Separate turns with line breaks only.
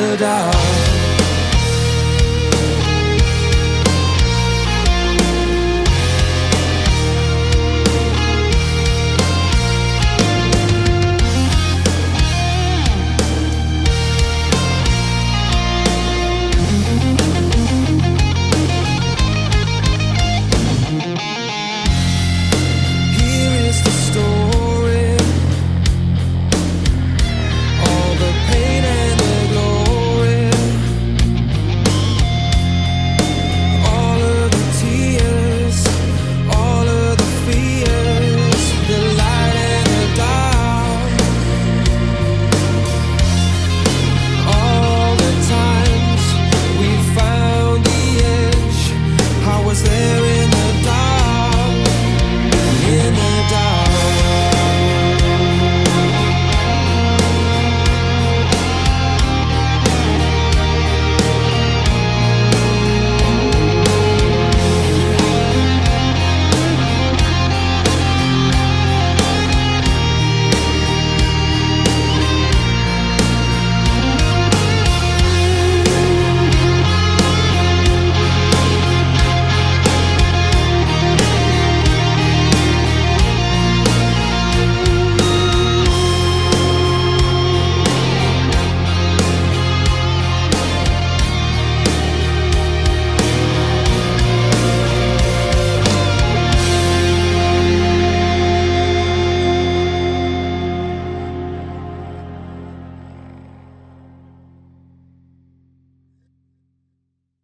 The dark.